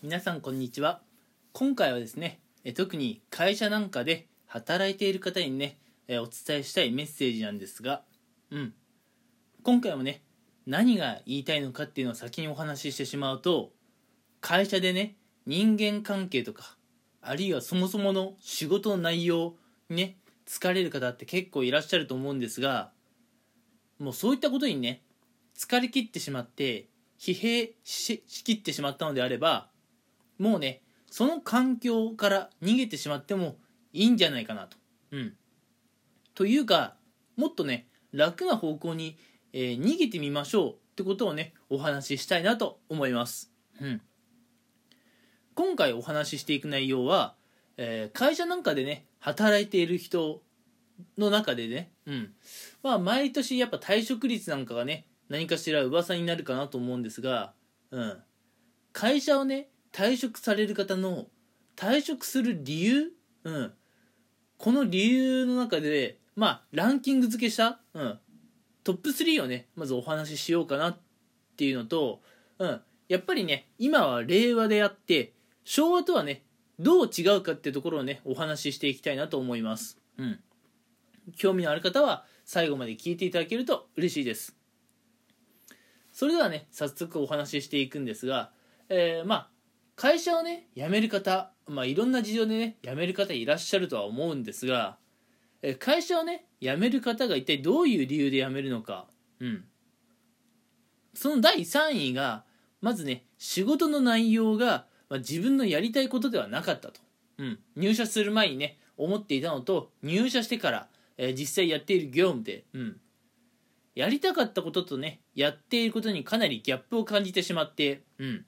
皆さんこんにちは。今回はですね特に会社なんかで働いている方にねお伝えしたいメッセージなんですがうん。今回もね何が言いたいのかっていうのを先にお話ししてしまうと会社でね人間関係とかあるいはそもそもの仕事の内容にね疲れる方って結構いらっしゃると思うんですがもうそういったことにね疲れ切ってしまって疲弊ししきってしまったのであればもうねその環境から逃げてしまってもいいんじゃないかなと。うん、というかもっとね楽な方向に、えー、逃げてみましょうってことをねお話ししたいなと思います。うん、今回お話ししていく内容は、えー、会社なんかでね働いている人の中でね、うん、まあ毎年やっぱ退職率なんかがね何かしら噂になるかなと思うんですが、うん、会社をね退職される方の退職する理由、うん、この理由の中でまあランキング付けした、うん、トップ3をねまずお話ししようかなっていうのと、うん、やっぱりね今は令和であって昭和とはねどう違うかっていうところをねお話ししていきたいなと思います、うん、興味のある方は最後まで聞いていただけると嬉しいです。それではね早速お話ししていくんですが、えー、まあ会社をね辞める方、まあ、いろんな事情でね辞める方いらっしゃるとは思うんですが、え、会社をね辞める方が一体どういう理由で辞めるのか、うん、その第3位がまずね仕事の内容が、まあ、自分のやりたいことではなかったと、うん、入社する前にね思っていたのと入社してから、えー、実際やっている業務で、うん、やりたかったこととね、やっていることにかなりギャップを感じてしまって、うん。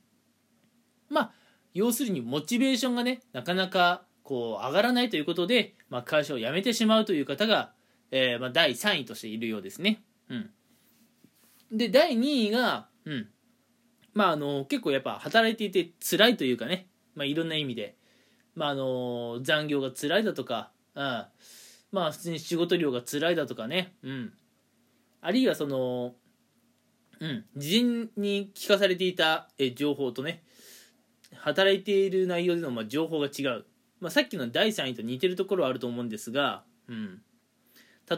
まあ、要するにモチベーションがね、なかなかこう上がらないということで、まあ、会社を辞めてしまうという方が、えー、まあ、第3位としているようですね。うん。で、第2位が、うん。まあ、あの、結構やっぱ働いていて辛いというかね、まあ、いろんな意味で、まあ、あの、残業が辛いだとか、うん。まあ、普通に仕事量が辛いだとかね、うん。あるいはその、うん、事前に聞かされていたえ情報とね、働いている内容でのま情報が違う。まあ、さっきの第3位と似てるところはあると思うんですが、うん、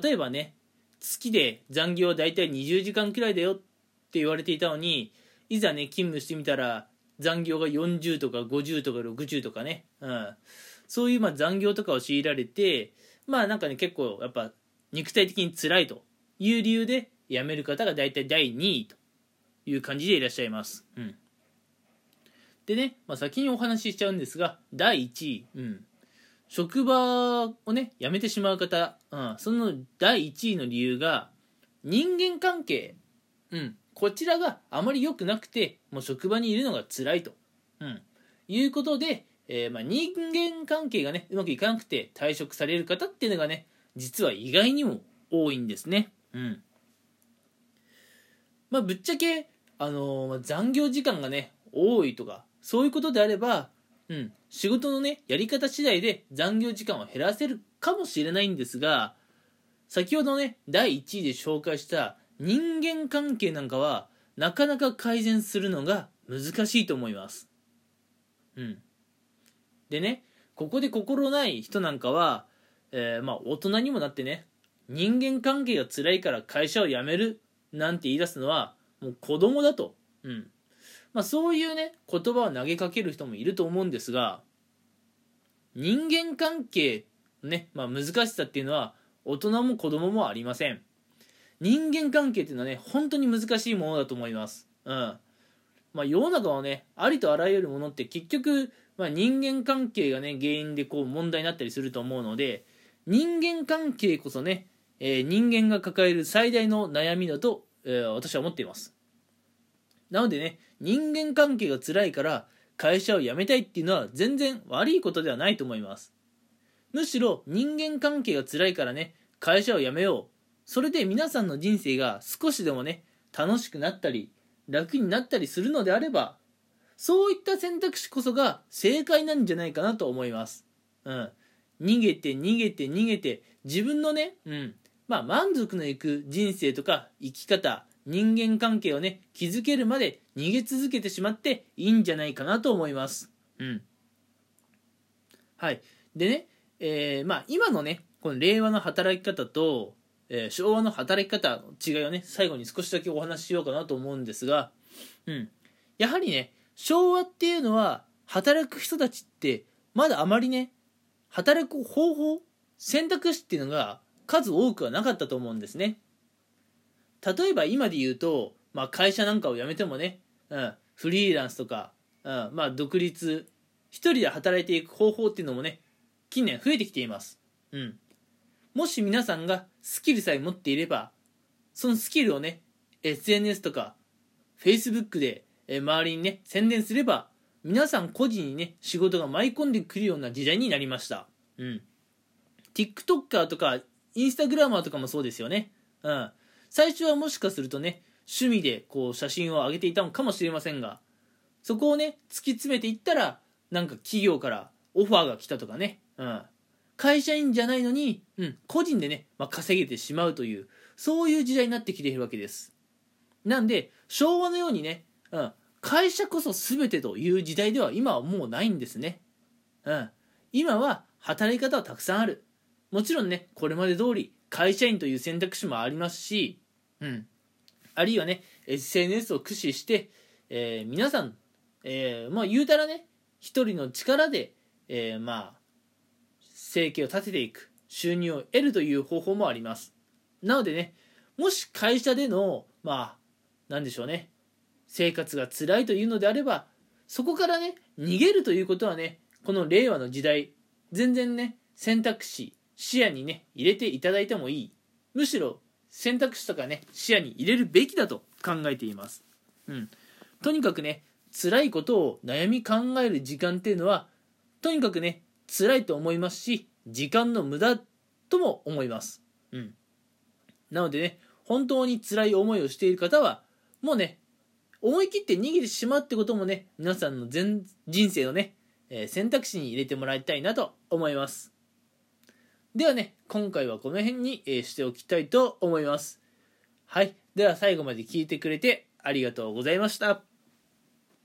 例えばね、月で残業はだいたい20時間くらいだよって言われていたのに、いざね、勤務してみたら、残業が40とか50とか60とかね、うん、そういうまあ残業とかを強いられて、まあなんかね、結構やっぱ肉体的に辛いと。いう理由で辞める方が大体第2位という感じでいらっしゃいます。うん、でね、まあ、先にお話ししちゃうんですが第1位、うん、職場をね辞めてしまう方、うん、その第1位の理由が人間関係、うん、こちらがあまり良くなくてもう職場にいるのが辛いと、うん、いうことで、えー、まあ、人間関係がねうまくいかなくて退職される方っていうのがね実は意外にも多いんですね。うん。まあ、ぶっちゃけ、あのー、残業時間がね、多いとか、そういうことであれば、うん、仕事のね、やり方次第で残業時間を減らせるかもしれないんですが、先ほどね、第1位で紹介した人間関係なんかは、なかなか改善するのが難しいと思います。うん。でね、ここで心ない人なんかは、えー、まあ大人にもなってね、人間関係が辛いから会社を辞めるなんて言い出すのはもう子供だと。うん。まあそういうね、言葉を投げかける人もいると思うんですが、人間関係ね、まあ難しさっていうのは大人も子供もありません。人間関係っていうのはね、本当に難しいものだと思います。うん。まあ世の中はね、ありとあらゆるものって結局、まあ、人間関係がね、原因でこう問題になったりすると思うので、人間関係こそね、えー、人間が抱える最大の悩みだと、えー、私は思っていますなのでね人間関係が辛いから会社を辞めたいっていうのは全然悪いことではないと思います。むしろ人間関係が辛いからね会社を辞めよう。それで皆さんの人生が少しでもね楽しくなったり楽になったりするのであればそういった選択肢こそが正解なんじゃないかなと思います。うん。逃げて逃げて逃げて自分のね、うん、まあ、満足のいく人生とか生き方人間関係をね築けるまで逃げ続けてしまっていいんじゃないかなと思います。うん。はい。でね、えー、まあ今のねこの令和の働き方と、えー、昭和の働き方の違いをね最後に少しだけお話ししようかなと思うんですがうん。やはりね昭和っていうのは働く人たちってまだあまりね働く方法選択肢っていうのが数多くはなかったと思うんですね。例えば今で言うと、まあ、会社なんかを辞めてもね、うん、フリーランスとか、うんまあ、独立一人で働いていく方法っていうのもね近年増えてきています、うん、もし皆さんがスキルさえ持っていればそのスキルをね SNS とか Facebook で周りにね宣伝すれば皆さん個人にね仕事が舞い込んでくるような時代になりました。うん。TikToker とかインスタグラマーとかもそうですよね。うん。最初はもしかするとね趣味でこう写真を上げていたのかもしれませんがそこをね突き詰めていったらなんか企業からオファーが来たとかね、うん、会社員じゃないのに、うん、個人でね、まあ、稼げてしまうというそういう時代になってきているわけです。なんで昭和のようにね、うん、会社こそ全てという時代では今はもうないんですね、うん、今は働き方はたくさんある。もちろんねこれまで通り会社員という選択肢もありますしうん、あるいはね SNS を駆使して、えー、皆さん、えー、まあ言うたらね一人の力で、えー、まあ生計を立てていく収入を得るという方法もあります。なのでねもし会社でのまあなんでしょうね生活が辛いというのであればそこからね逃げるということはねこの令和の時代全然ね選択肢視野にね入れていただいてもいい。むしろ選択肢とかね視野に入れるべきだと考えています、うん、とにかくね辛いことを悩み考える時間っていうのはとにかくね辛いと思いますし時間の無駄とも思います、うん、なのでね本当に辛い思いをしている方はもうね思い切って逃げてしまうってこともね皆さんの全人生のね、え、選択肢に入れてもらいたいなと思います。ではね、今回はこの辺に、しておきたいと思います。はい。では最後まで聞いてくれてありがとうございました。